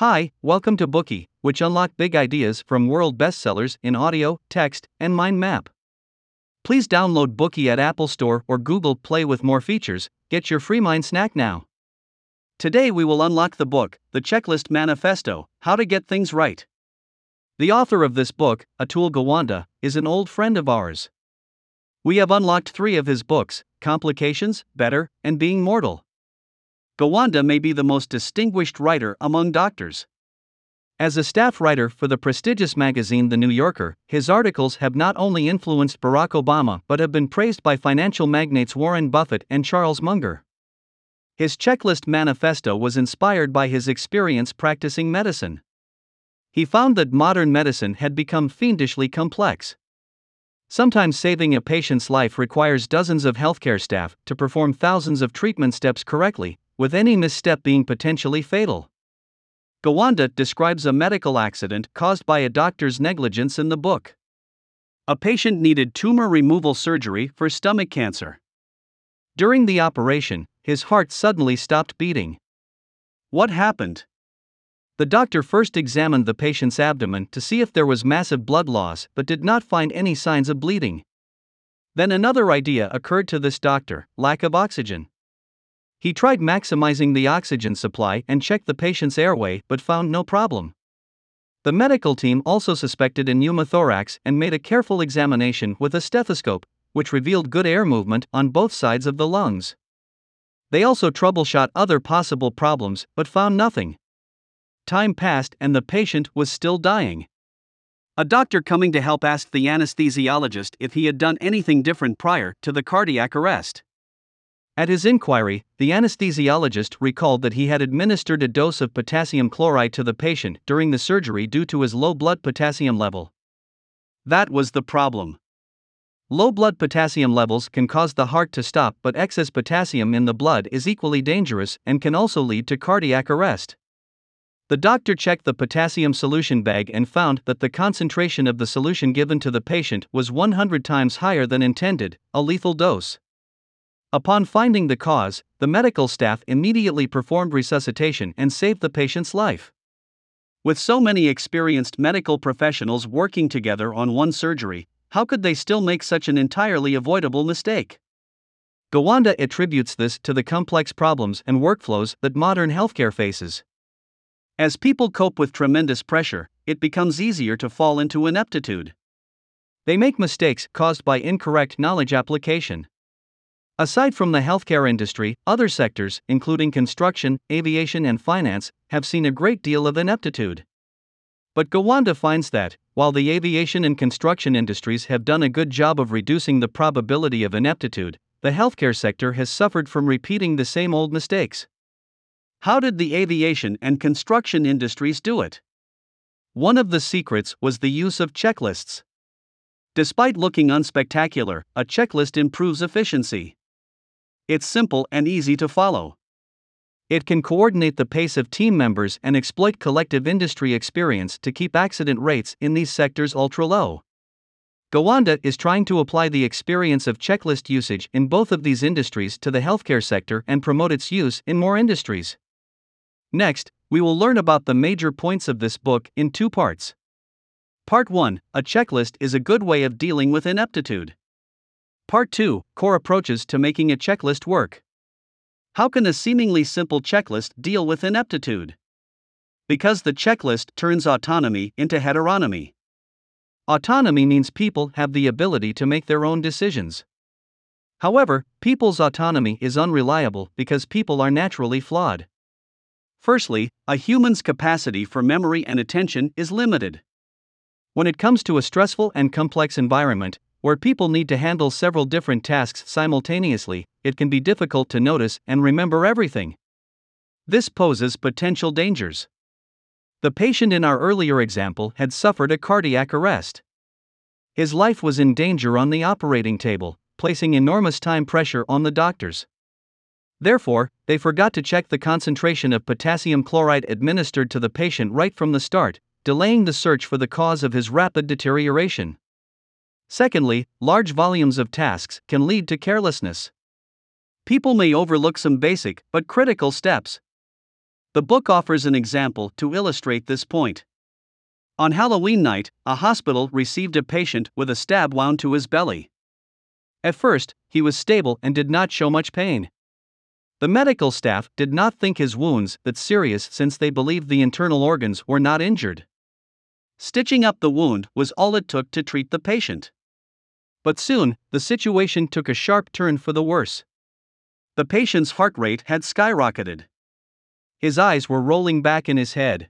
Hi, welcome to Bookie, which unlock big ideas from world bestsellers in audio, text, and mind map. Please download Bookie at Apple Store or Google Play with more features. Get your free mind snack now. Today we will unlock the book, The Checklist Manifesto How to Get Things Right. The author of this book, Atul Gawande, is an old friend of ours. We have unlocked three of his books Complications, Better, and Being Mortal. Gawande may be the most distinguished writer among doctors. As a staff writer for the prestigious magazine The New Yorker, his articles have not only influenced Barack Obama but have been praised by financial magnates Warren Buffett and Charles Munger. His checklist manifesto was inspired by his experience practicing medicine. He found that modern medicine had become fiendishly complex. Sometimes saving a patient's life requires dozens of healthcare staff to perform thousands of treatment steps correctly, with any misstep being potentially fatal. Gawande describes a medical accident caused by a doctor's negligence in the book. A patient needed tumor removal surgery for stomach cancer. During the operation, his heart suddenly stopped beating. What happened? The doctor first examined the patient's abdomen to see if there was massive blood loss but did not find any signs of bleeding. Then another idea occurred to this doctor lack of oxygen. He tried maximizing the oxygen supply and checked the patient's airway but found no problem. The medical team also suspected a pneumothorax and made a careful examination with a stethoscope, which revealed good air movement on both sides of the lungs. They also troubleshot other possible problems but found nothing. Time passed and the patient was still dying. A doctor coming to help asked the anesthesiologist if he had done anything different prior to the cardiac arrest. At his inquiry, the anesthesiologist recalled that he had administered a dose of potassium chloride to the patient during the surgery due to his low blood potassium level. That was the problem. Low blood potassium levels can cause the heart to stop, but excess potassium in the blood is equally dangerous and can also lead to cardiac arrest. The doctor checked the potassium solution bag and found that the concentration of the solution given to the patient was 100 times higher than intended, a lethal dose. Upon finding the cause, the medical staff immediately performed resuscitation and saved the patient's life. With so many experienced medical professionals working together on one surgery, how could they still make such an entirely avoidable mistake? Gawande attributes this to the complex problems and workflows that modern healthcare faces. As people cope with tremendous pressure, it becomes easier to fall into ineptitude. They make mistakes caused by incorrect knowledge application. Aside from the healthcare industry, other sectors, including construction, aviation, and finance, have seen a great deal of ineptitude. But Gawande finds that, while the aviation and construction industries have done a good job of reducing the probability of ineptitude, the healthcare sector has suffered from repeating the same old mistakes. How did the aviation and construction industries do it? One of the secrets was the use of checklists. Despite looking unspectacular, a checklist improves efficiency. It's simple and easy to follow. It can coordinate the pace of team members and exploit collective industry experience to keep accident rates in these sectors ultra low. Gawande is trying to apply the experience of checklist usage in both of these industries to the healthcare sector and promote its use in more industries. Next, we will learn about the major points of this book in two parts. Part 1 A checklist is a good way of dealing with ineptitude. Part 2 Core Approaches to Making a Checklist Work. How can a seemingly simple checklist deal with ineptitude? Because the checklist turns autonomy into heteronomy. Autonomy means people have the ability to make their own decisions. However, people's autonomy is unreliable because people are naturally flawed. Firstly, a human's capacity for memory and attention is limited. When it comes to a stressful and complex environment, where people need to handle several different tasks simultaneously, it can be difficult to notice and remember everything. This poses potential dangers. The patient in our earlier example had suffered a cardiac arrest. His life was in danger on the operating table, placing enormous time pressure on the doctors. Therefore, they forgot to check the concentration of potassium chloride administered to the patient right from the start, delaying the search for the cause of his rapid deterioration. Secondly, large volumes of tasks can lead to carelessness. People may overlook some basic but critical steps. The book offers an example to illustrate this point. On Halloween night, a hospital received a patient with a stab wound to his belly. At first, he was stable and did not show much pain. The medical staff did not think his wounds that serious since they believed the internal organs were not injured. Stitching up the wound was all it took to treat the patient. But soon, the situation took a sharp turn for the worse. The patient's heart rate had skyrocketed. His eyes were rolling back in his head.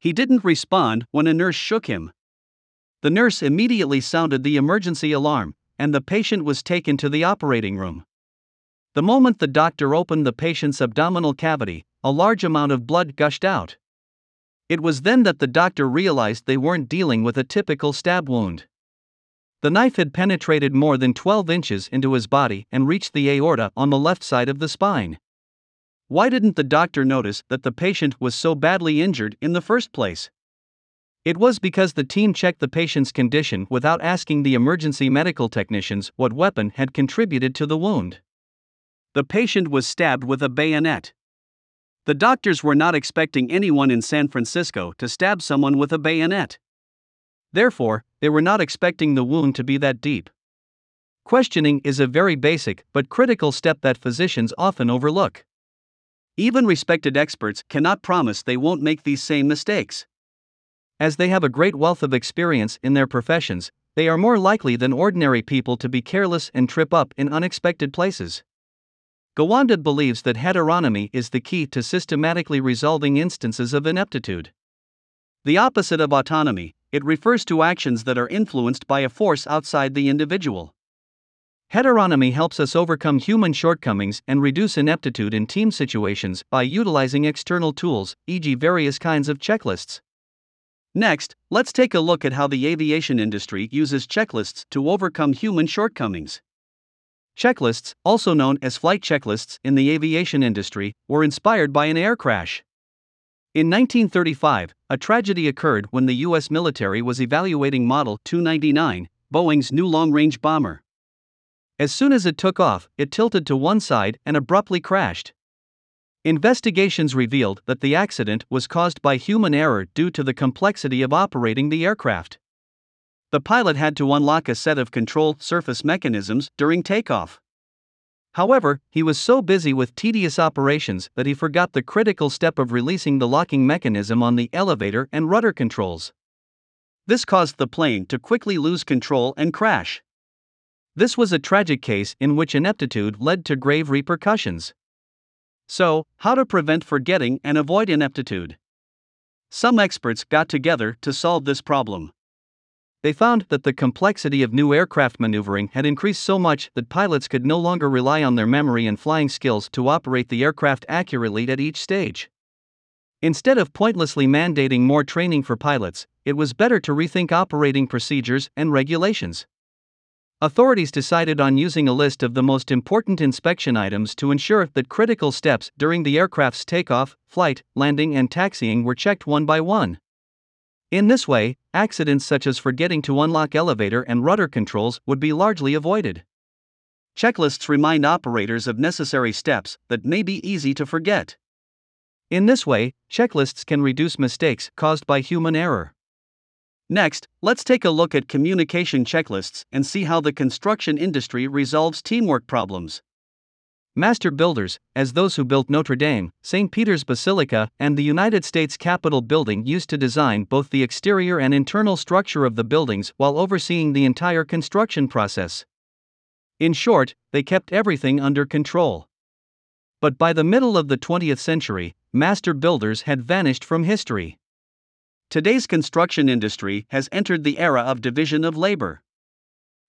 He didn't respond when a nurse shook him. The nurse immediately sounded the emergency alarm, and the patient was taken to the operating room. The moment the doctor opened the patient's abdominal cavity, a large amount of blood gushed out. It was then that the doctor realized they weren't dealing with a typical stab wound. The knife had penetrated more than 12 inches into his body and reached the aorta on the left side of the spine. Why didn't the doctor notice that the patient was so badly injured in the first place? It was because the team checked the patient's condition without asking the emergency medical technicians what weapon had contributed to the wound. The patient was stabbed with a bayonet. The doctors were not expecting anyone in San Francisco to stab someone with a bayonet. Therefore, they were not expecting the wound to be that deep. Questioning is a very basic but critical step that physicians often overlook. Even respected experts cannot promise they won't make these same mistakes. As they have a great wealth of experience in their professions, they are more likely than ordinary people to be careless and trip up in unexpected places. Gawande believes that heteronomy is the key to systematically resolving instances of ineptitude. The opposite of autonomy, it refers to actions that are influenced by a force outside the individual. Heteronomy helps us overcome human shortcomings and reduce ineptitude in team situations by utilizing external tools, e.g., various kinds of checklists. Next, let's take a look at how the aviation industry uses checklists to overcome human shortcomings. Checklists, also known as flight checklists in the aviation industry, were inspired by an air crash. In 1935, a tragedy occurred when the U.S. military was evaluating Model 299, Boeing's new long range bomber. As soon as it took off, it tilted to one side and abruptly crashed. Investigations revealed that the accident was caused by human error due to the complexity of operating the aircraft the pilot had to unlock a set of control surface mechanisms during takeoff. However, he was so busy with tedious operations that he forgot the critical step of releasing the locking mechanism on the elevator and rudder controls. This caused the plane to quickly lose control and crash. This was a tragic case in which ineptitude led to grave repercussions. So, how to prevent forgetting and avoid ineptitude? Some experts got together to solve this problem they found that the complexity of new aircraft maneuvering had increased so much that pilots could no longer rely on their memory and flying skills to operate the aircraft accurately at each stage. Instead of pointlessly mandating more training for pilots, it was better to rethink operating procedures and regulations. Authorities decided on using a list of the most important inspection items to ensure that critical steps during the aircraft's takeoff, flight, landing, and taxiing were checked one by one. In this way, accidents such as forgetting to unlock elevator and rudder controls would be largely avoided. Checklists remind operators of necessary steps that may be easy to forget. In this way, checklists can reduce mistakes caused by human error. Next, let's take a look at communication checklists and see how the construction industry resolves teamwork problems. Master builders, as those who built Notre Dame, St. Peter's Basilica, and the United States Capitol building, used to design both the exterior and internal structure of the buildings while overseeing the entire construction process. In short, they kept everything under control. But by the middle of the 20th century, master builders had vanished from history. Today's construction industry has entered the era of division of labor.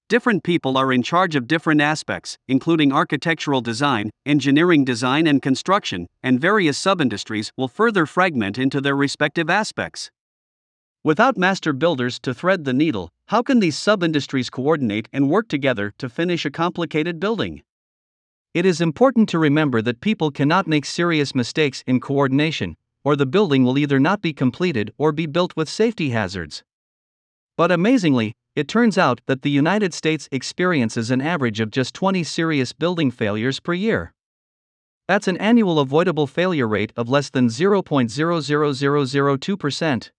Different people are in charge of different aspects, including architectural design, engineering design, and construction, and various subindustries will further fragment into their respective aspects. Without master builders to thread the needle, how can these subindustries coordinate and work together to finish a complicated building? It is important to remember that people cannot make serious mistakes in coordination, or the building will either not be completed or be built with safety hazards. But amazingly, it turns out that the United States experiences an average of just 20 serious building failures per year. That's an annual avoidable failure rate of less than 0.00002%.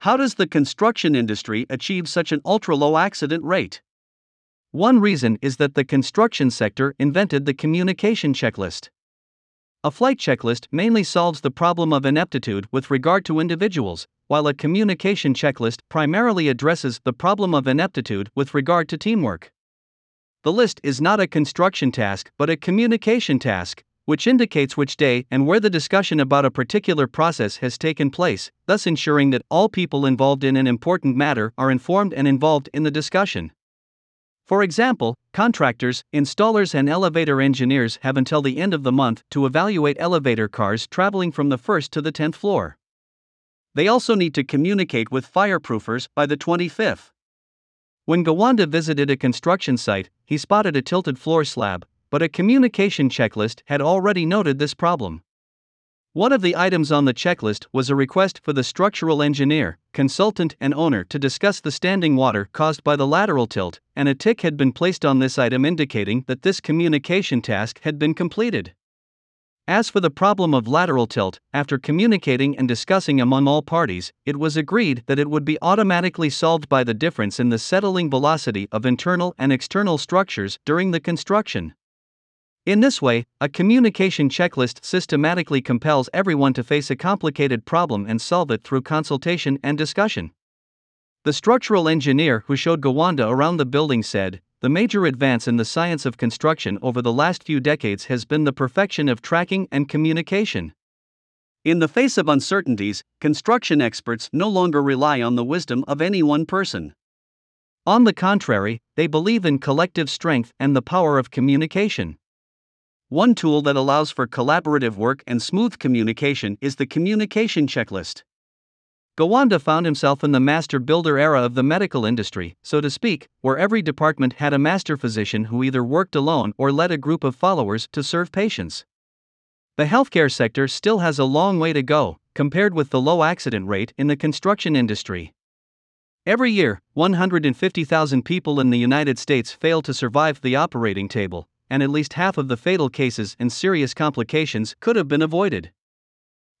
How does the construction industry achieve such an ultra low accident rate? One reason is that the construction sector invented the communication checklist. A flight checklist mainly solves the problem of ineptitude with regard to individuals, while a communication checklist primarily addresses the problem of ineptitude with regard to teamwork. The list is not a construction task but a communication task, which indicates which day and where the discussion about a particular process has taken place, thus ensuring that all people involved in an important matter are informed and involved in the discussion. For example, contractors, installers, and elevator engineers have until the end of the month to evaluate elevator cars traveling from the first to the 10th floor. They also need to communicate with fireproofers by the 25th. When Gawande visited a construction site, he spotted a tilted floor slab, but a communication checklist had already noted this problem. One of the items on the checklist was a request for the structural engineer, consultant, and owner to discuss the standing water caused by the lateral tilt, and a tick had been placed on this item indicating that this communication task had been completed. As for the problem of lateral tilt, after communicating and discussing among all parties, it was agreed that it would be automatically solved by the difference in the settling velocity of internal and external structures during the construction. In this way, a communication checklist systematically compels everyone to face a complicated problem and solve it through consultation and discussion. The structural engineer who showed Gawande around the building said, The major advance in the science of construction over the last few decades has been the perfection of tracking and communication. In the face of uncertainties, construction experts no longer rely on the wisdom of any one person. On the contrary, they believe in collective strength and the power of communication. One tool that allows for collaborative work and smooth communication is the communication checklist. Gawande found himself in the master builder era of the medical industry, so to speak, where every department had a master physician who either worked alone or led a group of followers to serve patients. The healthcare sector still has a long way to go, compared with the low accident rate in the construction industry. Every year, 150,000 people in the United States fail to survive the operating table, and at least half of the fatal cases and serious complications could have been avoided.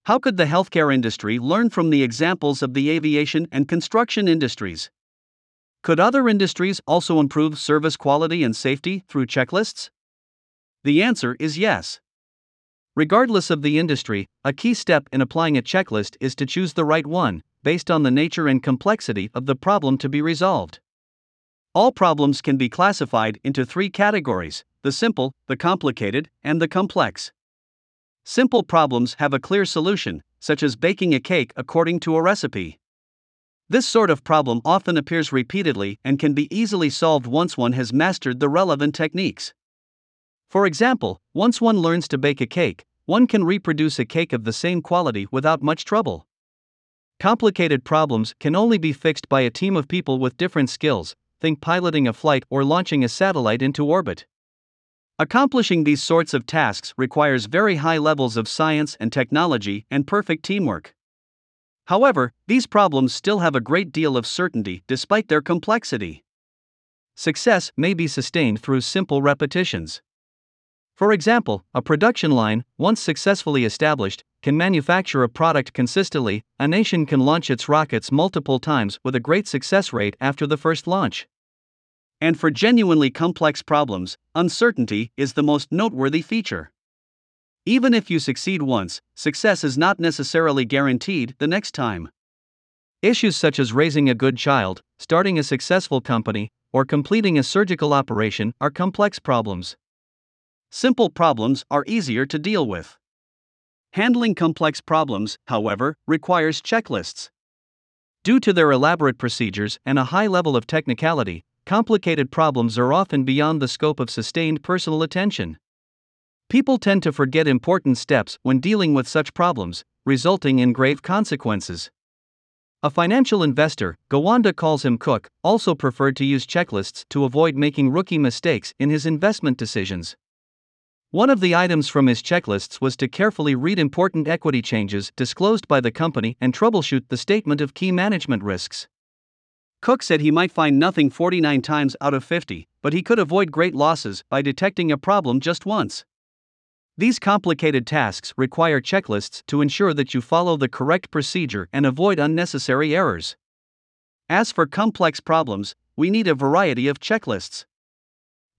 How could the healthcare industry learn from the examples of the aviation and construction industries? Could other industries also improve service quality and safety through checklists? The answer is yes. Regardless of the industry, a key step in applying a checklist is to choose the right one, based on the nature and complexity of the problem to be resolved. All problems can be classified into three categories the simple, the complicated, and the complex. Simple problems have a clear solution, such as baking a cake according to a recipe. This sort of problem often appears repeatedly and can be easily solved once one has mastered the relevant techniques. For example, once one learns to bake a cake, one can reproduce a cake of the same quality without much trouble. Complicated problems can only be fixed by a team of people with different skills, think piloting a flight or launching a satellite into orbit. Accomplishing these sorts of tasks requires very high levels of science and technology and perfect teamwork. However, these problems still have a great deal of certainty despite their complexity. Success may be sustained through simple repetitions. For example, a production line, once successfully established, can manufacture a product consistently. A nation can launch its rockets multiple times with a great success rate after the first launch. And for genuinely complex problems, uncertainty is the most noteworthy feature. Even if you succeed once, success is not necessarily guaranteed the next time. Issues such as raising a good child, starting a successful company, or completing a surgical operation are complex problems. Simple problems are easier to deal with. Handling complex problems, however, requires checklists. Due to their elaborate procedures and a high level of technicality, complicated problems are often beyond the scope of sustained personal attention. People tend to forget important steps when dealing with such problems, resulting in grave consequences. A financial investor, Gawande calls him Cook, also preferred to use checklists to avoid making rookie mistakes in his investment decisions. One of the items from his checklists was to carefully read important equity changes disclosed by the company and troubleshoot the statement of key management risks. Cook said he might find nothing 49 times out of 50, but he could avoid great losses by detecting a problem just once. These complicated tasks require checklists to ensure that you follow the correct procedure and avoid unnecessary errors. As for complex problems, we need a variety of checklists.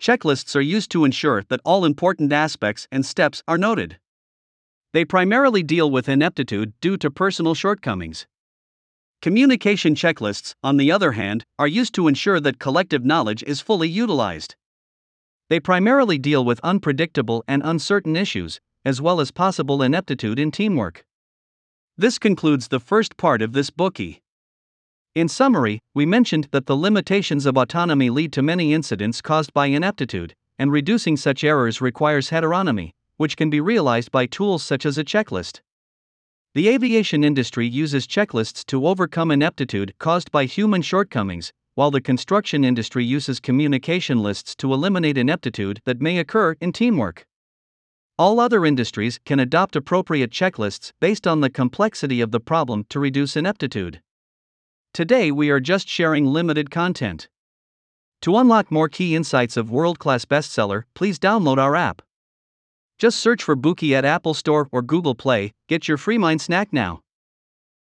Checklists are used to ensure that all important aspects and steps are noted. They primarily deal with ineptitude due to personal shortcomings. Communication checklists, on the other hand, are used to ensure that collective knowledge is fully utilized. They primarily deal with unpredictable and uncertain issues, as well as possible ineptitude in teamwork. This concludes the first part of this bookie. In summary, we mentioned that the limitations of autonomy lead to many incidents caused by ineptitude, and reducing such errors requires heteronomy, which can be realized by tools such as a checklist. The aviation industry uses checklists to overcome ineptitude caused by human shortcomings, while the construction industry uses communication lists to eliminate ineptitude that may occur in teamwork. All other industries can adopt appropriate checklists based on the complexity of the problem to reduce ineptitude. Today we are just sharing limited content. To unlock more key insights of world class bestseller, please download our app. Just search for Bookie at Apple Store or Google Play, get your free mind snack now.